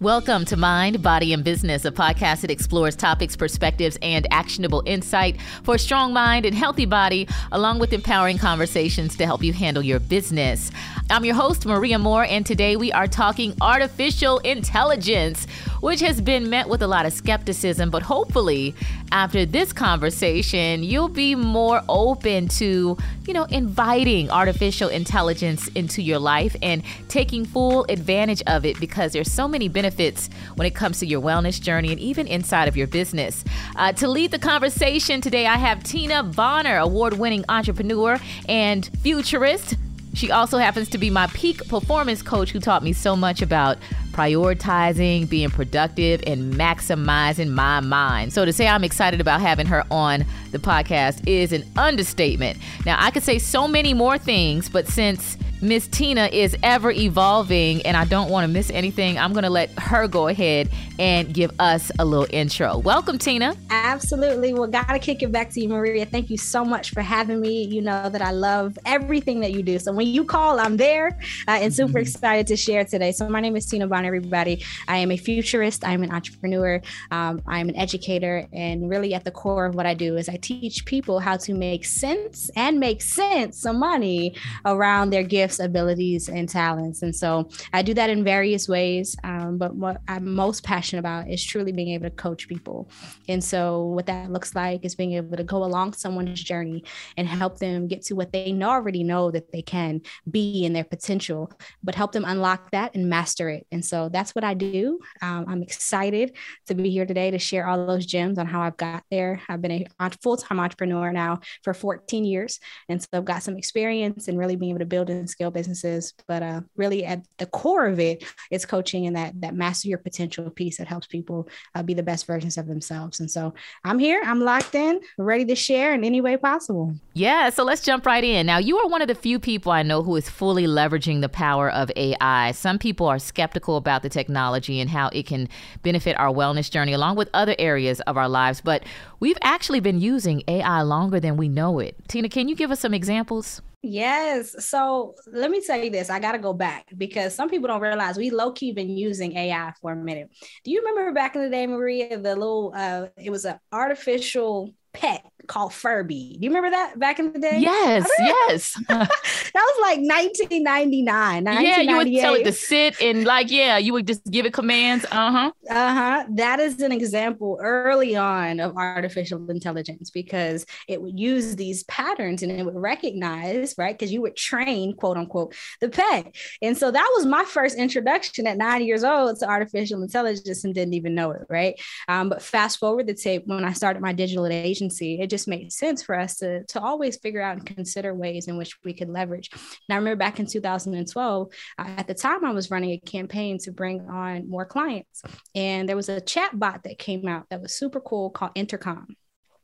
Welcome to Mind, Body, and Business, a podcast that explores topics, perspectives, and actionable insight for a strong mind and healthy body, along with empowering conversations to help you handle your business. I'm your host, Maria Moore, and today we are talking artificial intelligence, which has been met with a lot of skepticism. But hopefully, after this conversation, you'll be more open to, you know, inviting artificial intelligence into your life and taking full advantage of it because there's so many benefits when it comes to your wellness journey and even inside of your business. Uh, to lead the conversation today, I have Tina Bonner, award winning entrepreneur and futurist. She also happens to be my peak performance coach who taught me so much about prioritizing, being productive, and maximizing my mind. So to say I'm excited about having her on the podcast is an understatement. Now, I could say so many more things, but since Miss Tina is ever evolving and I don't want to miss anything. I'm going to let her go ahead and give us a little intro. Welcome, Tina. Absolutely. Well, got to kick it back to you, Maria. Thank you so much for having me. You know that I love everything that you do. So when you call, I'm there uh, and super mm-hmm. excited to share today. So my name is Tina Bonner, everybody. I am a futurist, I'm an entrepreneur, um, I'm an educator. And really at the core of what I do is I teach people how to make sense and make sense of money around their gifts gifts, abilities, and talents. And so I do that in various ways. Um, but what I'm most passionate about is truly being able to coach people. And so what that looks like is being able to go along someone's journey and help them get to what they already know that they can be in their potential, but help them unlock that and master it. And so that's what I do. Um, I'm excited to be here today to share all those gems on how I've got there. I've been a full time entrepreneur now for 14 years. And so I've got some experience and really being able to build and scale businesses, but uh, really at the core of it, it is coaching and that that master your potential piece that helps people uh, be the best versions of themselves. And so I'm here, I'm locked in, ready to share in any way possible. Yeah, so let's jump right in. Now, you are one of the few people I know who is fully leveraging the power of AI. Some people are skeptical about the technology and how it can benefit our wellness journey along with other areas of our lives, but we've actually been using AI longer than we know it. Tina, can you give us some examples? Yes. So let me tell you this. I got to go back because some people don't realize we low key been using AI for a minute. Do you remember back in the day, Maria, the little, uh, it was an artificial pet called Furby. Do you remember that back in the day? Yes, yes. that was like 1999. Yeah, you would tell it to sit and like, yeah, you would just give it commands. Uh-huh. Uh-huh. That is an example early on of artificial intelligence because it would use these patterns and it would recognize, right? Because you would train, quote unquote, the pet. And so that was my first introduction at nine years old to artificial intelligence and didn't even know it, right? Um, but fast forward the tape when I started my digital agency, it just just made sense for us to, to always figure out and consider ways in which we could leverage. And I remember back in 2012, uh, at the time I was running a campaign to bring on more clients. And there was a chat bot that came out that was super cool called Intercom.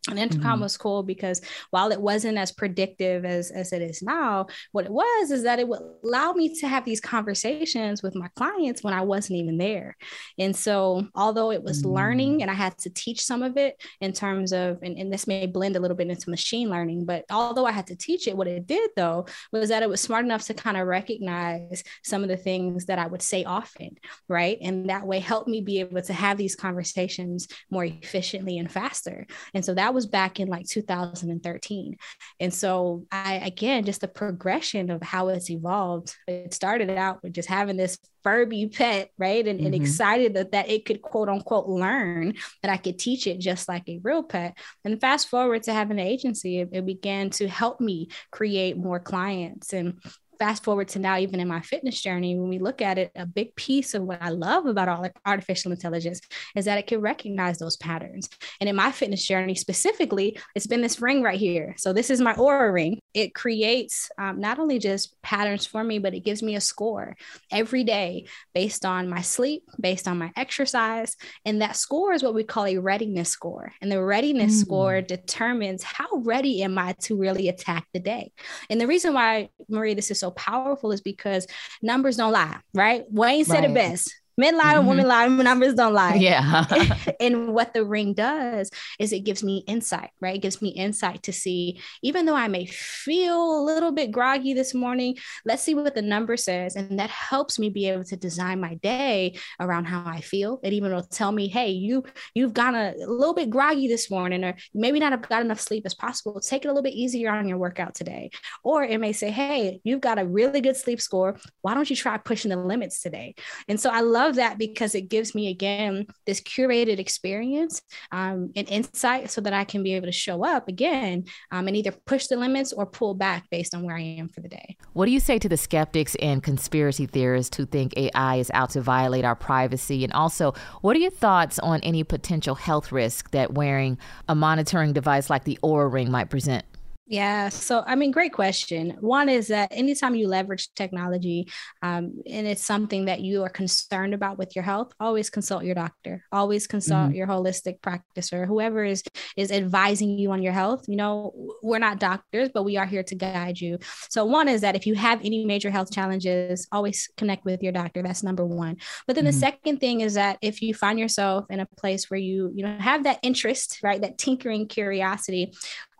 And intercom mm-hmm. was cool because while it wasn't as predictive as, as it is now, what it was is that it would allow me to have these conversations with my clients when I wasn't even there. And so, although it was mm-hmm. learning and I had to teach some of it in terms of, and, and this may blend a little bit into machine learning, but although I had to teach it, what it did though was that it was smart enough to kind of recognize some of the things that I would say often, right? And that way help me be able to have these conversations more efficiently and faster. And so that was back in like 2013. And so I again just the progression of how it's evolved. It started out with just having this Furby pet, right? And, mm-hmm. and excited that, that it could quote unquote learn that I could teach it just like a real pet. And fast forward to having an agency, it, it began to help me create more clients and fast forward to now, even in my fitness journey, when we look at it, a big piece of what I love about all artificial intelligence is that it can recognize those patterns. And in my fitness journey specifically, it's been this ring right here. So this is my Oura ring. It creates um, not only just patterns for me, but it gives me a score every day based on my sleep, based on my exercise. And that score is what we call a readiness score. And the readiness mm. score determines how ready am I to really attack the day. And the reason why, Marie, this is so powerful is because numbers don't lie, right? Wayne said right. it best Men lie, mm-hmm. women lie, numbers don't lie. Yeah. and what the ring does is it gives me insight, right? It gives me insight to see, even though I may feel a little bit groggy this morning, let's see what the number says. And that helps me be able to design my day around how I feel. It even will tell me, hey, you you've gone a, a little bit groggy this morning, or maybe not have got enough sleep as possible. Take it a little bit easier on your workout today. Or it may say, hey, you've got a really good sleep score. Why don't you try pushing the limits today? And so I love love that because it gives me again this curated experience um, and insight so that I can be able to show up again um, and either push the limits or pull back based on where I am for the day. What do you say to the skeptics and conspiracy theorists who think AI is out to violate our privacy? And also, what are your thoughts on any potential health risk that wearing a monitoring device like the Oura Ring might present? Yeah. So, I mean, great question. One is that anytime you leverage technology um, and it's something that you are concerned about with your health, always consult your doctor, always consult mm-hmm. your holistic practitioner, whoever is is advising you on your health. You know, we're not doctors, but we are here to guide you. So, one is that if you have any major health challenges, always connect with your doctor. That's number one. But then mm-hmm. the second thing is that if you find yourself in a place where you, you know, have that interest, right, that tinkering curiosity,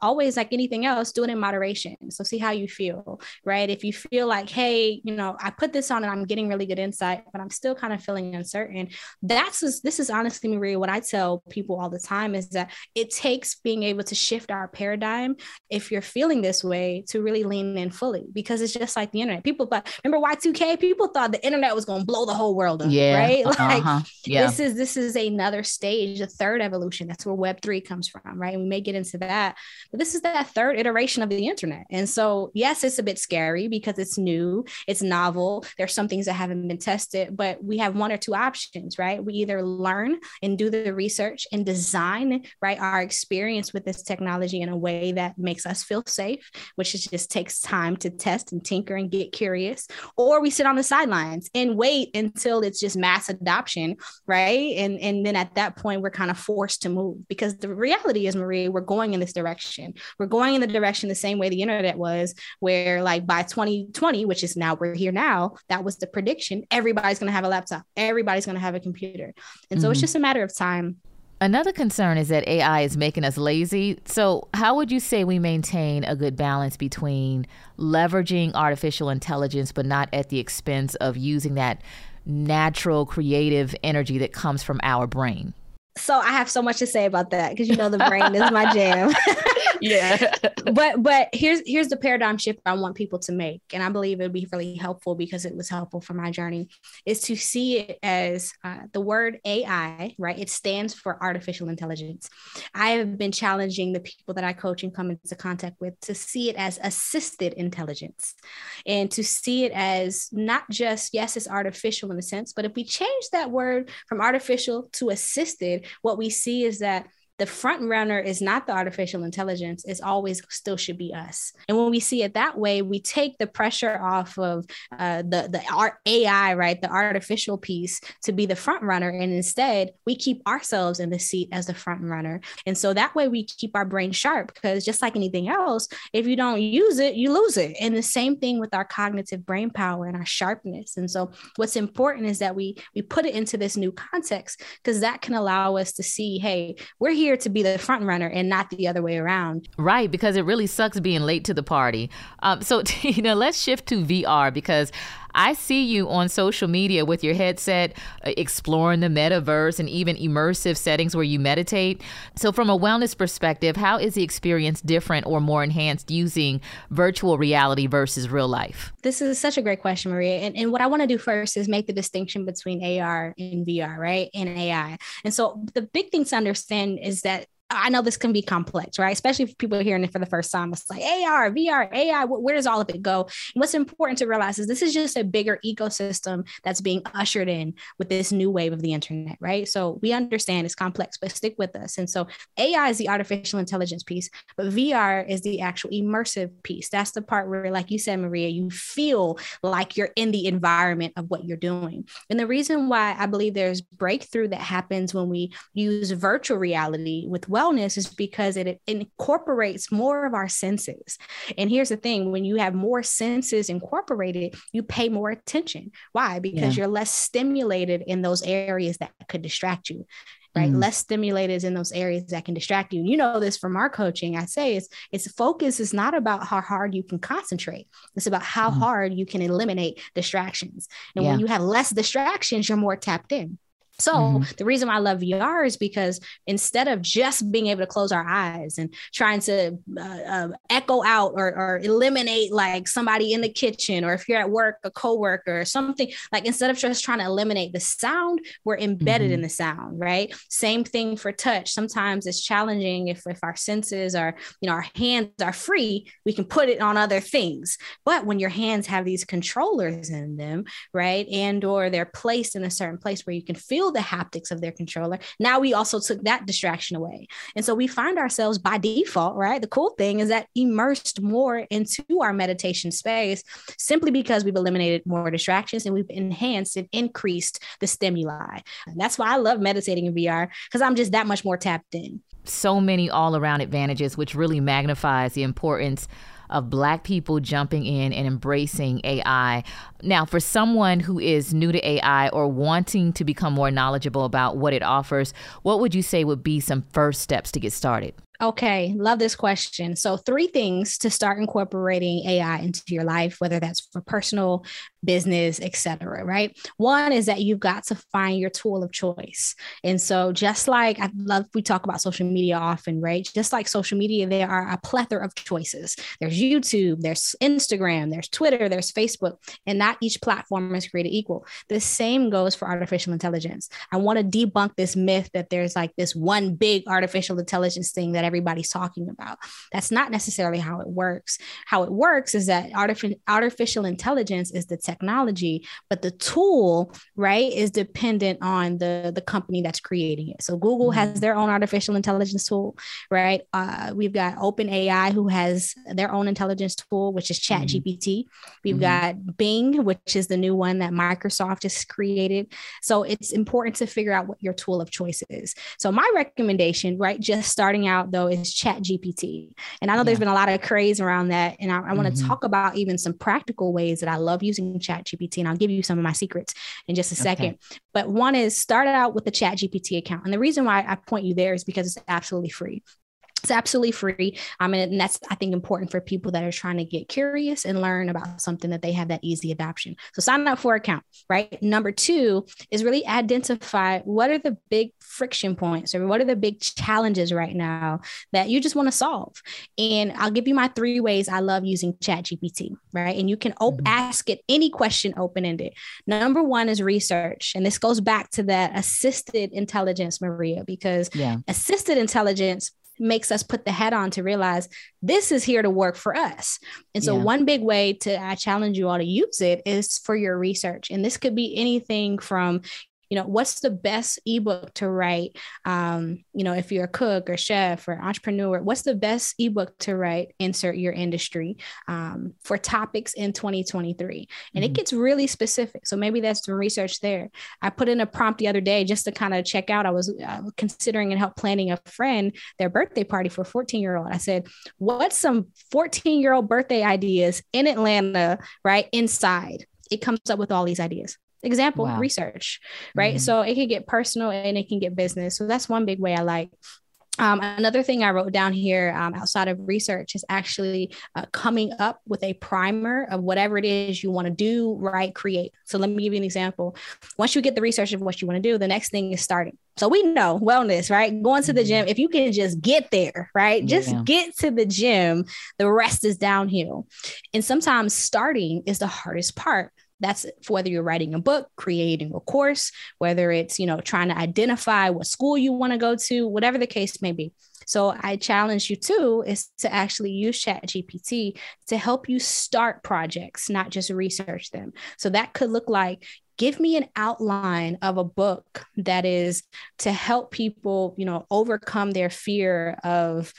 always like anything else do it in moderation. So see how you feel right? If you feel like hey you know i put this on and i'm getting really good insight but i'm still kind of feeling uncertain. That's this is honestly maria what i tell people all the time is that it takes being able to shift our paradigm if you're feeling this way to really lean in fully because it's just like the internet. People but remember y2k people thought the internet was going to blow the whole world up yeah right? like uh-huh. yeah. this is this is another stage a third evolution. That's where web 3 comes from right? We may get into that but this is that third iteration of the internet. And so, yes, it's a bit scary because it's new, it's novel. There's some things that haven't been tested, but we have one or two options, right? We either learn and do the research and design, right, our experience with this technology in a way that makes us feel safe, which just takes time to test and tinker and get curious, or we sit on the sidelines and wait until it's just mass adoption, right? And and then at that point, we're kind of forced to move because the reality is, Marie, we're going in this direction direction. We're going in the direction the same way the internet was, where like by 2020, which is now we're here now, that was the prediction. Everybody's going to have a laptop. Everybody's going to have a computer. And so mm-hmm. it's just a matter of time. Another concern is that AI is making us lazy. So, how would you say we maintain a good balance between leveraging artificial intelligence, but not at the expense of using that natural creative energy that comes from our brain? So I have so much to say about that because you know the brain is my jam. yeah. But but here's here's the paradigm shift I want people to make, and I believe it would be really helpful because it was helpful for my journey, is to see it as uh, the word AI, right? It stands for artificial intelligence. I have been challenging the people that I coach and come into contact with to see it as assisted intelligence, and to see it as not just yes, it's artificial in a sense, but if we change that word from artificial to assisted what we see is that the front runner is not the artificial intelligence it's always still should be us. And when we see it that way we take the pressure off of uh, the the art ai right the artificial piece to be the front runner and instead we keep ourselves in the seat as the front runner. And so that way we keep our brain sharp because just like anything else if you don't use it you lose it. And the same thing with our cognitive brain power and our sharpness. And so what's important is that we we put it into this new context because that can allow us to see hey we're here here to be the front runner and not the other way around. Right, because it really sucks being late to the party. Um, so, Tina, let's shift to VR because I see you on social media with your headset, uh, exploring the metaverse and even immersive settings where you meditate. So, from a wellness perspective, how is the experience different or more enhanced using virtual reality versus real life? This is such a great question, Maria. And, and what I want to do first is make the distinction between AR and VR, right? And AI. And so, the big thing to understand is that I know this can be complex, right? Especially if people are hearing it for the first time. It's like AR, VR, AI, where does all of it go? And what's important to realize is this is just a bigger ecosystem that's being ushered in with this new wave of the internet, right? So we understand it's complex, but stick with us. And so AI is the artificial intelligence piece, but VR is the actual immersive piece. That's the part where, like you said, Maria, you feel like you're in the environment of what you're doing. And the reason why I believe there's breakthrough that happens when we use virtual reality with well wellness is because it, incorporates more of our senses. And here's the thing when you have more senses incorporated, you pay more attention. Why? Because yeah. you're less stimulated in those areas that could distract you right mm less stimulated in those areas that can distract you you know this from our coaching i say it's it's focus is not about how hard you can concentrate it's about how mm hard you can eliminate distractions and yeah. when you have less distractions you're more tapped in so mm-hmm. the reason why I love VR is because instead of just being able to close our eyes and trying to uh, uh, echo out or, or, eliminate like somebody in the kitchen, or if you're at work, a coworker or something, like instead of just trying to eliminate the sound, we're embedded mm-hmm. in the sound, right? Same thing for touch. Sometimes it's challenging if, if our senses are, you know, our hands are free, we can put it on other things. But when your hands have these controllers in them, right, and or they're placed in a certain place where you can feel feel the haptics of their controller. Now we also took that distraction away. And so we find ourselves by default, right? The cool thing is that immersed more into our meditation space simply because we've eliminated more distractions and we've enhanced and increased the stimuli. And that's why I love meditating in VR because I'm just that much more tapped in. So many all around advantages, which really magnifies the importance of Black people jumping in and embracing AI. Now, for someone who is new to AI or wanting to become more knowledgeable about what it offers, what would you say would be some first steps to get started? Okay, love this question. So, three things to start incorporating AI into your life, whether that's for personal, business, etc. Right? One is that you've got to find your tool of choice. And so, just like I love, we talk about social media often, right? Just like social media, there are a plethora of choices. There's YouTube, there's Instagram, there's Twitter, there's Facebook, and not each platform is created equal. The same goes for artificial intelligence. I want to debunk this myth that there's like this one big artificial intelligence thing that everybody's talking about. That's not necessarily how it works. How it works is that artificial artificial intelligence is the technology, but the tool, right, is dependent on the the company that's creating it. So Google mm-hmm. has their own artificial intelligence tool, right? Uh, we've got OpenAI who has their own intelligence tool, which is Chat mm-hmm. GPT. We've mm-hmm. got Bing, which is the new one that Microsoft has created. So it's important to figure out what your tool of choice is. So my recommendation, right, just starting out though is chat gpt and i know yeah. there's been a lot of craze around that and i, I want to mm-hmm. talk about even some practical ways that i love using chat gpt and i'll give you some of my secrets in just a second okay. but one is start out with the chat gpt account and the reason why i point you there is because it's absolutely free it's absolutely free. I mean, and that's I think important for people that are trying to get curious and learn about something that they have that easy adoption. So sign up for account, right? Number two is really identify what are the big friction points or what are the big challenges right now that you just want to solve. And I'll give you my three ways I love using Chat GPT, right? And you can op- mm-hmm. ask it any question open ended. Number one is research, and this goes back to that assisted intelligence, Maria, because yeah. assisted intelligence makes us put the head on to realize this is here to work for us. And so, yeah. one big way to I challenge you all to use it is for your research. And this could be anything from, you know what's the best ebook to write? Um, you know if you're a cook or chef or entrepreneur what's the best ebook to write? Insert your industry um, for topics in 2023 and mm-hmm. it gets really specific. So maybe that's some research there. I put in a prompt the other day just to kind of check out. I was uh, considering and help planning a friend their birthday party for 14 year old i said what's some 14 year old birthday ideas in atlanta right inside? It comes up with all these ideas Example, wow. research, right? Mm-hmm. So it can get personal and it can get business. So that's one big way I like. Um, another thing I wrote down here um, outside of research is actually uh, coming up with a primer of whatever it is you want to do, right? Create. So let me give you an example. Once you get the research of what you want to do, the next thing is starting. So we know wellness, right? Going to the mm-hmm. gym, if you can just get there, right? Just yeah. get to the gym, the rest is downhill. And sometimes starting is the hardest part that's whether you're writing a book creating a course whether it's you know trying to identify what school you want to go to whatever the case may be. So i challenge you too is to actually use chat gpt to help you start projects not just research them. So that could look like give me an outline of a book that is to help people you know overcome their fear of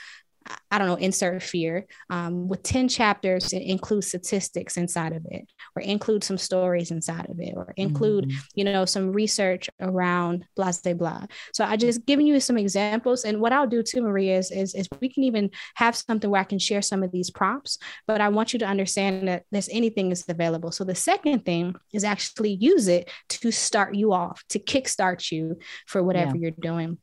I don't know, insert fear um, with 10 chapters, it includes statistics inside of it, or include some stories inside of it, or include, mm-hmm. you know, some research around blah, blah, blah. So I just giving you some examples. And what I'll do too, Maria, is, is, is we can even have something where I can share some of these prompts, but I want you to understand that there's anything is available. So the second thing is actually use it to start you off, to kickstart you for whatever yeah. you're doing.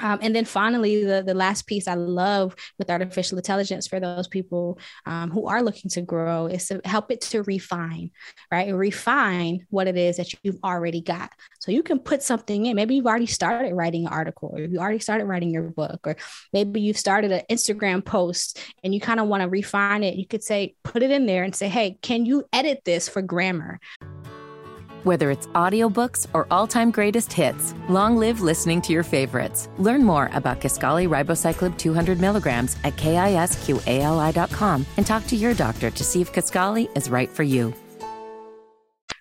Um, and then finally, the, the last piece I love with artificial intelligence for those people um, who are looking to grow is to help it to refine, right? Refine what it is that you've already got. So you can put something in. Maybe you've already started writing an article, or you already started writing your book, or maybe you've started an Instagram post and you kind of want to refine it. You could say, put it in there and say, hey, can you edit this for grammar? Whether it's audiobooks or all-time greatest hits, long live listening to your favorites. Learn more about Kisqali Ribociclib 200 milligrams at kisqali.com and talk to your doctor to see if Kisqali is right for you.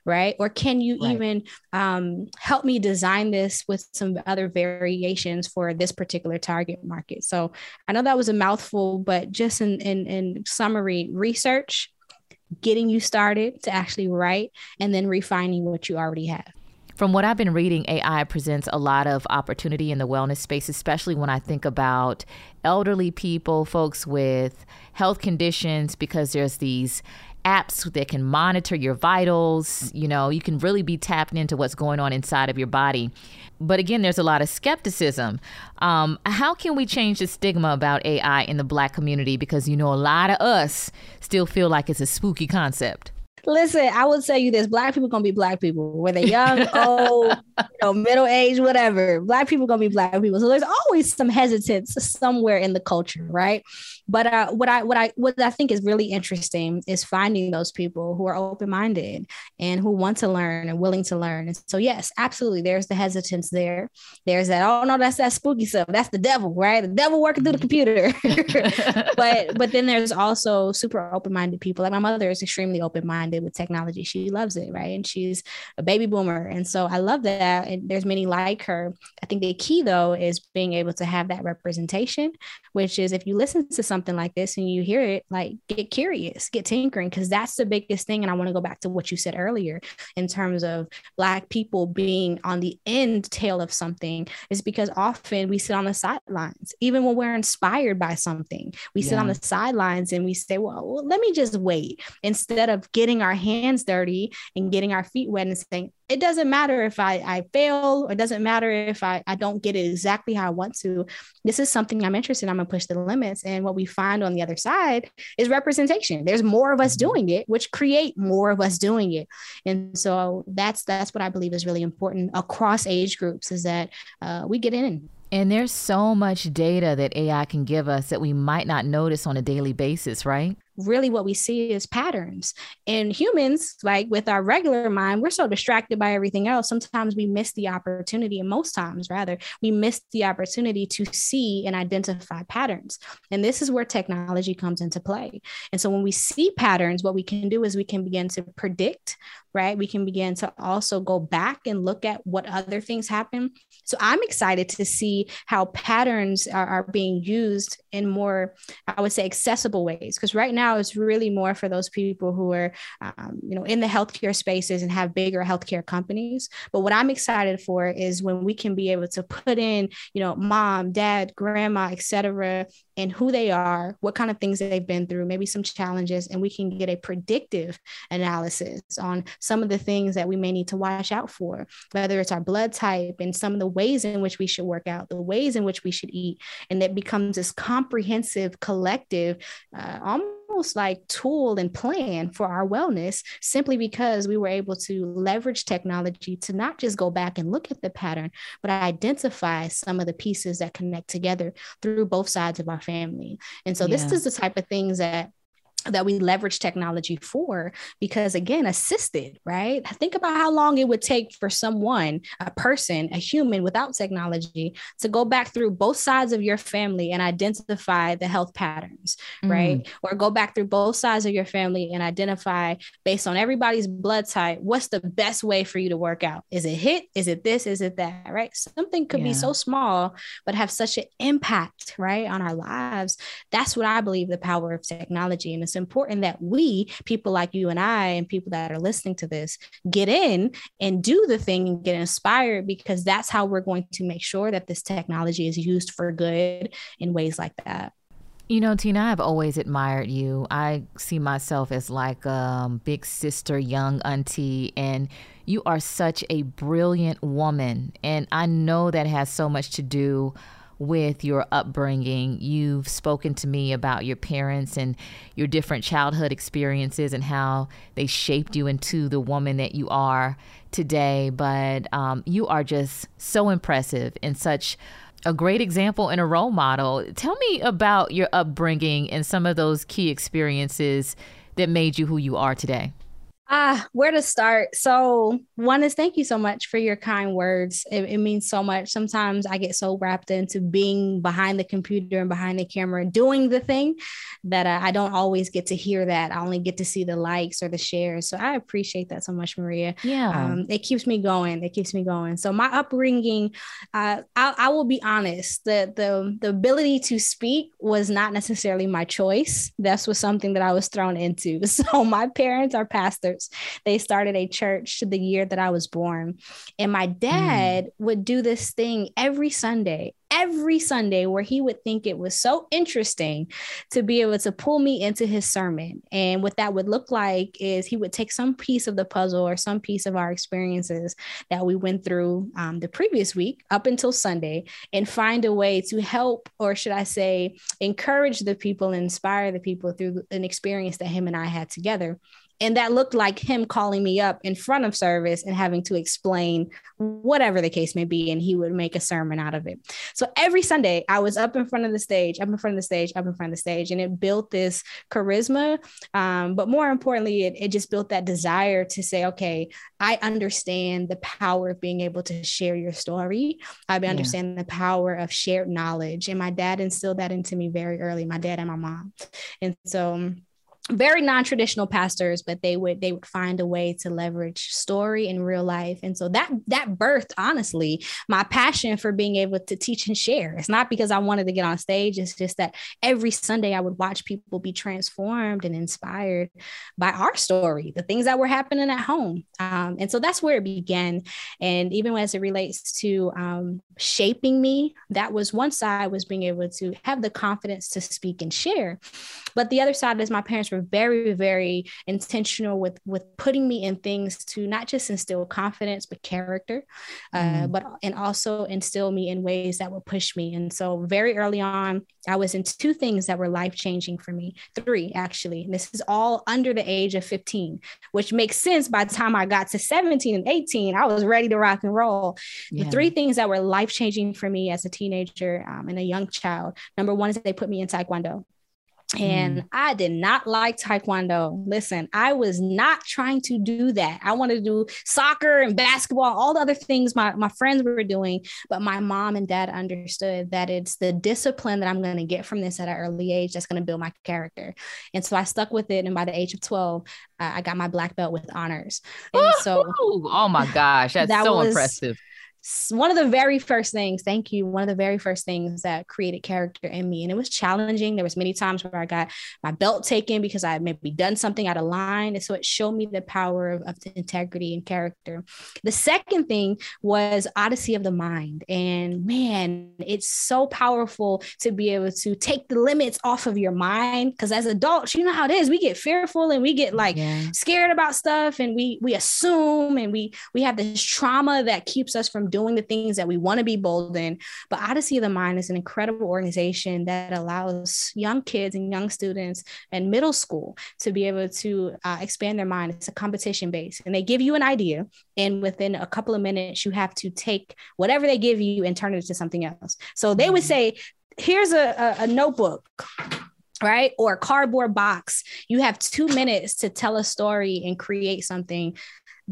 Right? Or can you right. even um, help me design this with some other variations for this particular target market? So I know that was a mouthful, but just in, in, in summary, research getting you started to actually write and then refining what you already have. From what I've been reading, AI presents a lot of opportunity in the wellness space, especially when I think about elderly people, folks with health conditions, because there's these apps that can monitor your vitals. You know, you can really be tapped into what's going on inside of your body. But again, there's a lot of skepticism. Um, how can we change the stigma about AI in the Black community? Because, you know, a lot of us still feel like it's a spooky concept. Listen, I will tell you this: Black people gonna be Black people, whether young, old, you know, middle age, whatever. Black people gonna be Black people. So there's always some hesitance somewhere in the culture, right? But uh, what I what I what I think is really interesting is finding those people who are open minded and who want to learn and willing to learn. And so, yes, absolutely, there's the hesitance there. There's that. Oh no, that's that spooky stuff. That's the devil, right? The devil working through the computer. but but then there's also super open minded people. Like my mother is extremely open minded with technology. She loves it, right? And she's a baby boomer, and so I love that. And there's many like her. I think the key though is being able to have that representation, which is if you listen to something something like this and you hear it, like get curious, get tinkering, because that's the biggest thing. And I want to go back to what you said earlier in terms of Black people being on the end tail of something, is because often we sit on the sidelines, even when we're inspired by something. We yeah. sit on the sidelines and we say, well, well, let me just wait instead of getting our hands dirty and getting our feet wet and saying, it doesn't matter if I, I fail or it doesn't matter if I, I don't get it exactly how I want to. This is something I'm interested in. I'm going to push the limits. And what we find on the other side is representation. There's more of us mm-hmm. doing it, which create more of us doing it. And so that's that's what I believe is really important across age groups is that uh, we get in. And there's so much data that AI can give us that we might not notice on a daily basis, right? Really what we see is patterns. And humans, like with our regular mind, we're so distracted by everything else. Sometimes we miss the opportunity, and most times, rather, we miss the opportunity to see and identify patterns. And this is where technology comes into play. And so when we see patterns, what we can do is we can begin to predict, right? We can begin to also go back and look at what other things happen. So I'm excited to see how patterns are, are being used in more, I would say, accessible ways. Because right now, now is really more for those people who are, um, you know, in the healthcare spaces and have bigger healthcare companies. But what I'm excited for is when we can be able to put in, you know, mom, dad, grandma, etc., and who they are, what kind of things they've been through, maybe some challenges, and we can get a predictive analysis on some of the things that we may need to watch out for, whether it's our blood type and some of the ways in which we should work out, the ways in which we should eat. And it becomes this comprehensive, collective, uh, almost almost like tool and plan for our wellness simply because we were able to leverage technology to not just go back and look at the pattern, but identify some of the pieces that connect together through both sides of our family. And so yeah. this is the type of things that that we leverage technology for because again assisted right? Think about how long it would take for someone a person a human without technology to go back through both sides of your family and identify the health patterns mm. right? Or go back through both sides of your family and identify based on everybody's blood type what's the best way for you to work out? Is it hit? Is it this? Is it that? Right? Something could yeah. be so small but have such an impact right on our lives. That's what i believe the power of technology and it's important that we, people like you and I, and people that are listening to this, get in and do the thing and get inspired because that's how we're going to make sure that this technology is used for good in ways like that. You know, Tina, I've always admired you. I see myself as like a um, big sister, young auntie, and you are such a brilliant woman. And I know that has so much to do with your upbringing. You've spoken to me about your parents and your different childhood experiences and how they shaped you into the woman that you are today. But um, you are just so impressive and such a great example and a role model. Tell me about your upbringing and some of those key experiences that made you who you are today. Ah, where to start? So, one is thank you so much for your kind words. It, it, means so much. Sometimes I get so wrapped into being behind the computer and behind the camera doing the thing that I, I don't always get to hear that. I only get to see the likes or the shares. So, I appreciate that so much, Maria. Yeah. Um, it keeps me going. It keeps me going. So, my upbringing, uh, I, I will be honest, the, the, the ability to speak was not necessarily my choice. That's was something that I was thrown into. So, my parents are pastors. They started a church the year that I was born. And my dad mm. would do this thing every Sunday every Sunday where he would think it was so interesting to be able to pull me into his sermon. And what that would look like is he would take some piece of the puzzle or some piece of our experiences that we went through um, the previous week up until Sunday and find a way to help, or should I say, encourage the people, inspire the people through an experience that him and I had together. And that looked like him calling me up in front of service and having to explain whatever the case may be. And he would make a sermon out of it. So every Sunday, I was up in front of the stage, up in front of the stage, up in front of the stage. And it built this charisma. Um, but more importantly, it, it just built that desire to say, okay, I understand the power of being able to share your story. I understand yeah. the power of shared knowledge. And my dad instilled that into me very early, my dad and my mom. And so, very non-traditional pastors but they would they would find a way to leverage story in real life. And so that that birthed honestly my passion for being able to teach and share. It's not because i wanted to get on stage. It's just that every sunday i would watch people be transformed and inspired by our story the things that were happening at home. Um, and so that's where it began. And even as it relates to um, shaping me that was one side was being able to have the confidence to speak and share. But the other side is my parents were very, very intentional with with putting me in things to not just instill confidence but character, uh, mm. but and also instill me in ways that would push me. And so very early on, I was in two things that were life changing for me. Three actually. And this is all under the age of 15, which makes sense. By the time I got to 17 and 18, I was ready to rock and roll. Yeah. The three things that were life changing for me as a teenager um, and a young child. Number one is they put me in Taekwondo. And mm. I did not like Taekwondo. Listen, I was not trying to do that. I wanted to do soccer and basketball, all the other things my, my friends were doing. But my mom and dad understood that it's the discipline that I'm going to get from this at an early age that's going to build my character. And so I stuck with it. And by the age of 12, uh, I got my black belt with honors. And so, oh my gosh, that's that so was, impressive one of the very first things thank you one of the very first things that created character in me. And it was challenging. There was many times where i got my belt taken because i had maybe done something out of line. And so it showed me the power of, of the integrity and character. The second thing was odyssey of the mind. And man it's so powerful to be able to take the limits off of your mind. Because as adults you know how it is. We get fearful and we get like yeah. scared about stuff and we we assume and we we have this trauma that keeps us from doing the things that we want to be bold in. But Odyssey of the Mind is an incredible organization that allows young kids and young students and middle school to be able to uh, expand their mind. It's a competition based, and they give you an idea, and within a couple of minutes, you have to take whatever they give you and turn it into something else. So they would mm-hmm. say, "Here's a, a, a notebook." right? Or a cardboard box. You have two minutes to tell a story and create something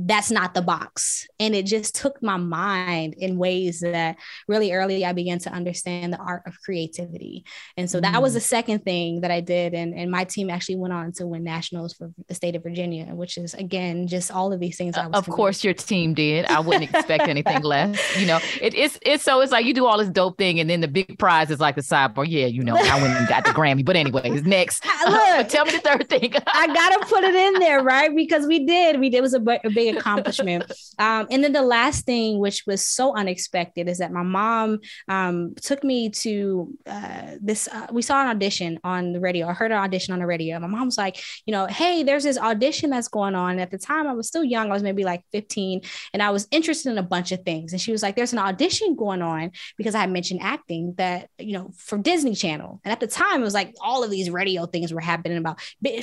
that's not the box. And it just took my mind in ways that really early I began to understand the art of creativity. And so that mm. was the second thing that I did. And, and my team actually went on to win nationals for the state of Virginia, which is again just all of these things. Uh, of course, your team did. I wouldn't expect anything less. You know, it, it's it's so it's like you do all this dope thing, and then the big prize is like the sidebar. Yeah, you know, I went and got the Grammy. But anyways, next. Look, tell me the third thing. I gotta put it in there, right? Because we did. We did it was a, a big accomplishment. Um, and then the last thing, which was so unexpected, is that my mom um, took me to uh, this. Uh, we saw an audition on the radio. I heard an audition on the radio. My mom was like, you know, hey, there's this audition that's going on. And at the time, I was still young. I was maybe like 15, and I was interested in a bunch of things. And she was like, there's an audition going on because I had mentioned acting that you know for Disney Channel. And at the time, it was like all of these radio things were happening about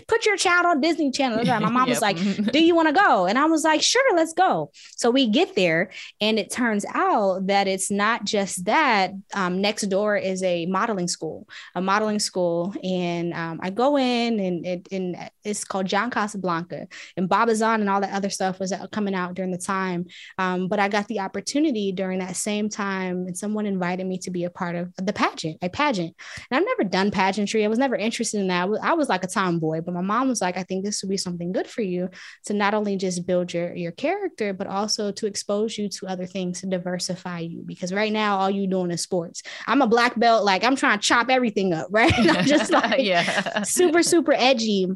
put your child on Disney Channel. My mom yep. was like, do you want to go? And I was like, sure, let's go. So we get there, and it turns out that it's not just that. Um, next door is a modeling school, a modeling school. And um, I go in, and, it, and it's called John Casablanca. And Barbizon and all that other stuff was coming out during the time. Um, but I got the opportunity during that same time, and someone invited me to be a part of the pageant, a pageant. And I've never done pageantry. I was never interested in that. I was like a tomboy, but my mom was like, I think this would be something good for you to not only just build your, your character, but also to expose you to other things to diversify you. Because right now, all you doing is sports. I'm a black belt, like I'm trying to chop everything up, right? I'm just like yeah. super, super edgy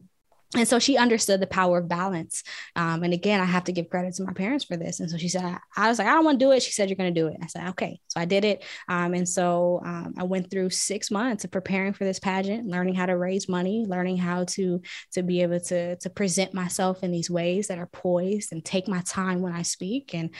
and so she understood the power of balance. Um, and again, I have to give credit to my parents for this. And so she said, I, I was like, I don't want to do it. She said, You're going to do it. I said, Okay. So I did it. Um, and so um, I went through six months of preparing for this pageant, learning how to raise money, learning how to to be able to to present myself in these ways that are poised and take my time when I speak. And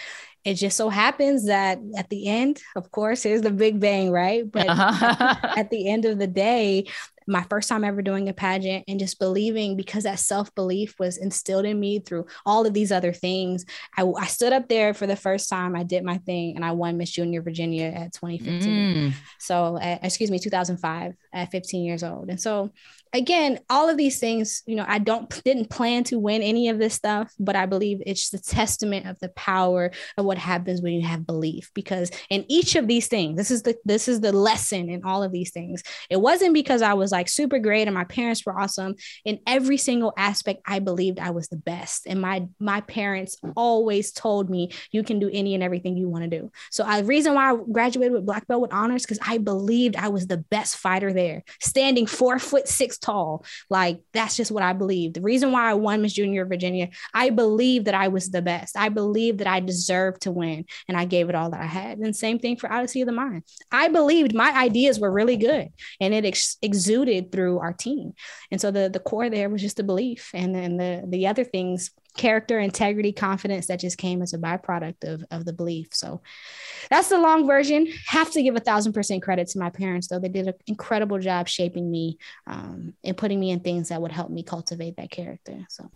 it just so happens that at the end, of course, here's the big bang, right? But uh-huh. at the end of the day, my first time ever doing a pageant and just believing because that self belief was instilled in me through all of these other things. I, I, stood up there for the first time. I did my thing and I won Miss Junior Virginia at 2015. Mm. So, uh, excuse me, 2005 at 15 years old. And so again, all of these things, you know, I don't didn't plan to win any of this stuff, but I believe it's the testament of the power of what happens when you have belief. Because in each of these things, this is the this is the lesson in all of these things. It wasn't because I was like super great and my parents were awesome. In every single aspect, I believed I was the best. And my my parents always told me you can do any and everything you want to do. So uh, I reason why I graduated with black belt with honors because I believed I was the best fighter there, standing four foot six tall. Like that's just what I believe. The reason why I won Miss Junior Virginia, I believe that I was the best. I believe that I deserved to win, and I gave it all that I had. And same thing for Odyssey of the Mind. I believed my ideas were really good, and it ex- exuded through our team. And so the the core there was just the belief, and then the the other things character, integrity, confidence that just came as a byproduct of, of the belief. So that's the long version. Have to give a thousand percent credit to my parents, though. They did an incredible job shaping me um, and putting me in things that would help me cultivate that character. So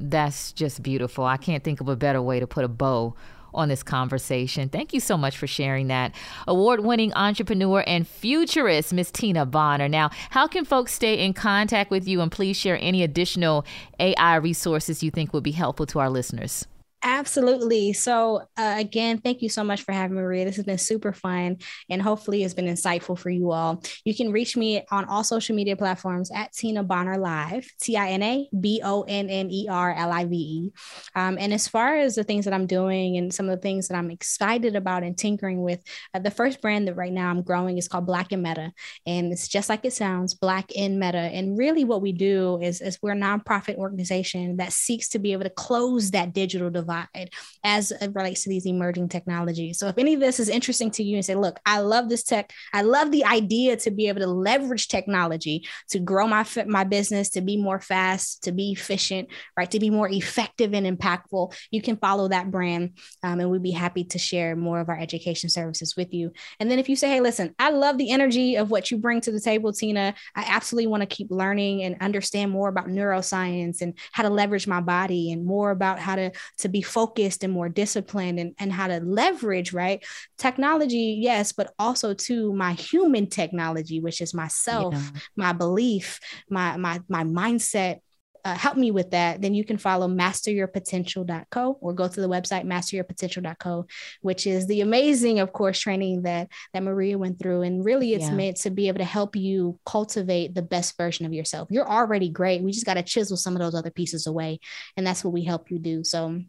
that's just beautiful. I can't think of a better way to put a bow on this conversation. Thank you so much for sharing that. Award winning entrepreneur and futurist, Miss Tina Bonner. Now, how can folks stay in contact with you and please share any additional AI resources you think would be helpful to our listeners? Absolutely. So, uh, again, thank you so much for having me, Maria. This has been super fun and hopefully it's been insightful for you all. You can reach me on all social media platforms at Tina Bonner Live, T I N A B O N N E R L I V E. Um, and as far as the things that I'm doing and some of the things that I'm excited about and tinkering with, uh, the first brand that right now I'm growing is called Black in Meta. And it's just like it sounds, Black in Meta. And really, what we do is, is we're a nonprofit organization that seeks to be able to close that digital divide provide as it relates to these emerging technologies. So if any of this is interesting to you and say, look, I love this tech, I love the idea to be able to leverage technology to grow my my business, to be more fast, to be efficient, right, to be more effective and impactful, you can follow that brand, um, and we'd be happy to share more of our education services with you. And then if you say, hey, listen, I love the energy of what you bring to the table, Tina. I absolutely want to keep learning and understand more about neuroscience and how to leverage my body and more about how to to be focused and more disciplined and, and how to leverage, right? Technology, yes, but also to my human technology, which is myself, yeah. my belief, my my my mindset, uh, help me with that, then you can follow masteryourpotential.co or go to the website masteryourpotential.co, which is the amazing, of course, training that that Maria went through. And really, it's yeah. meant to be able to help you cultivate the best version of yourself. You're already great. We just got to chisel some of those other pieces away, and that's what we help you do. So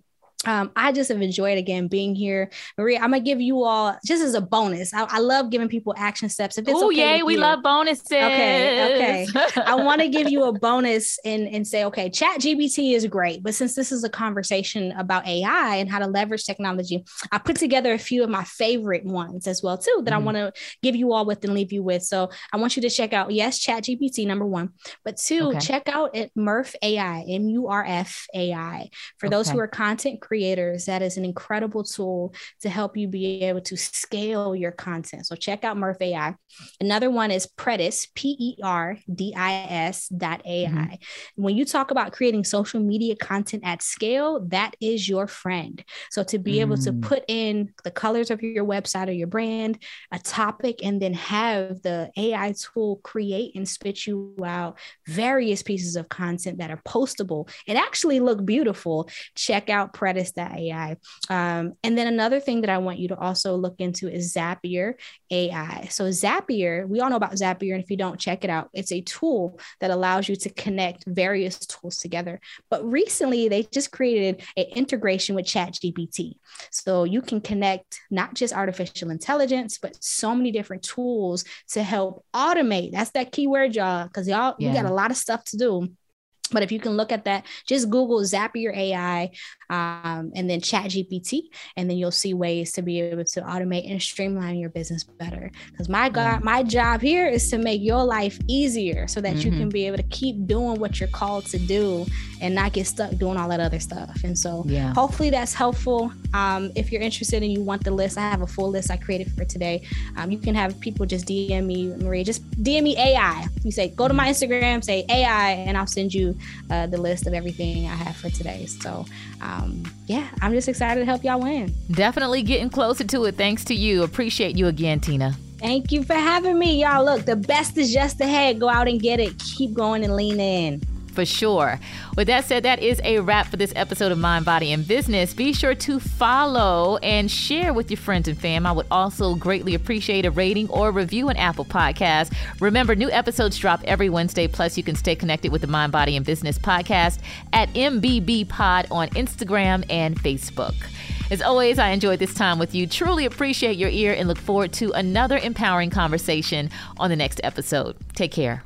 um, I just have enjoyed again being here, Maria. I'm gonna give you all just as a bonus. I, I love giving people action steps. If it's oh okay yay, we you. love bonuses. Okay, okay. I want to give you a bonus and and say, okay, Chat GPT is great, but since this is a conversation about AI and how to leverage technology, I put together a few of my favorite ones as well too that mm. I want to give you all with and leave you with. So I want you to check out yes, Chat GPT number one, but two, okay. check out at Murf AI, Murf AI, M U R F A I for okay. those who are content creators that is an incredible tool to help you be able to scale your content. So check out Murf AI. Another one is Predis, P E R D I S dot AI. Mm-hmm. When you talk about creating social media content at scale, that is your friend. So to be able to mm. put in the colors of your website or your brand, a topic, and then have the AI tool create and spit you out various pieces of content that are postable and actually look beautiful, check out Predis AI. Um, and then another thing that I want you to also look into is Zapier AI. So Zapier, we all know about Zapier, and if you don't check it out, it's a tool that allows you to connect various tools together. But recently, they just created an integration with ChatGPT, so you can connect not just artificial intelligence, but so many different tools to help automate. That's that keyword, y'all, because y'all yeah. we got a lot of stuff to do but if you can look at that, just Google Zapier AI um, and then Chat GPT, and then you'll see ways to be able to automate and streamline your business better. Because my God, my job here is to make your life easier so that mm-hmm. you can mm-hmm. be able to keep doing what you're called to do and not get stuck doing all that other stuff. And so, yeah. hopefully, that's helpful. Um, if you're interested and you want the list, I have a full list I created for today. Um, you can have people just DM me, Maria, just DM me AI. You say, go to my Instagram, say AI, and I'll send you uh, the list of everything I have for today. So, um, yeah, I'm just excited to help y'all win. Definitely getting closer to it. Thanks to you. Appreciate you again, Tina. Thank you for having me, y'all. Look, the best is just ahead. Go out and get it. Keep going and lean in for sure. With that said, that is a wrap for this episode of Mind, Body, and Business. Be sure to follow and share with your friends and fam. I would also greatly appreciate a rating or review on Apple Podcasts. Remember, new episodes drop every Wednesday. Plus, you can stay connected with the Mind, Body, and Business podcast at MBB Pod on Instagram and Facebook. As always, I enjoyed this time with you. Truly appreciate your ear and look forward to another empowering conversation on the next episode. Take care.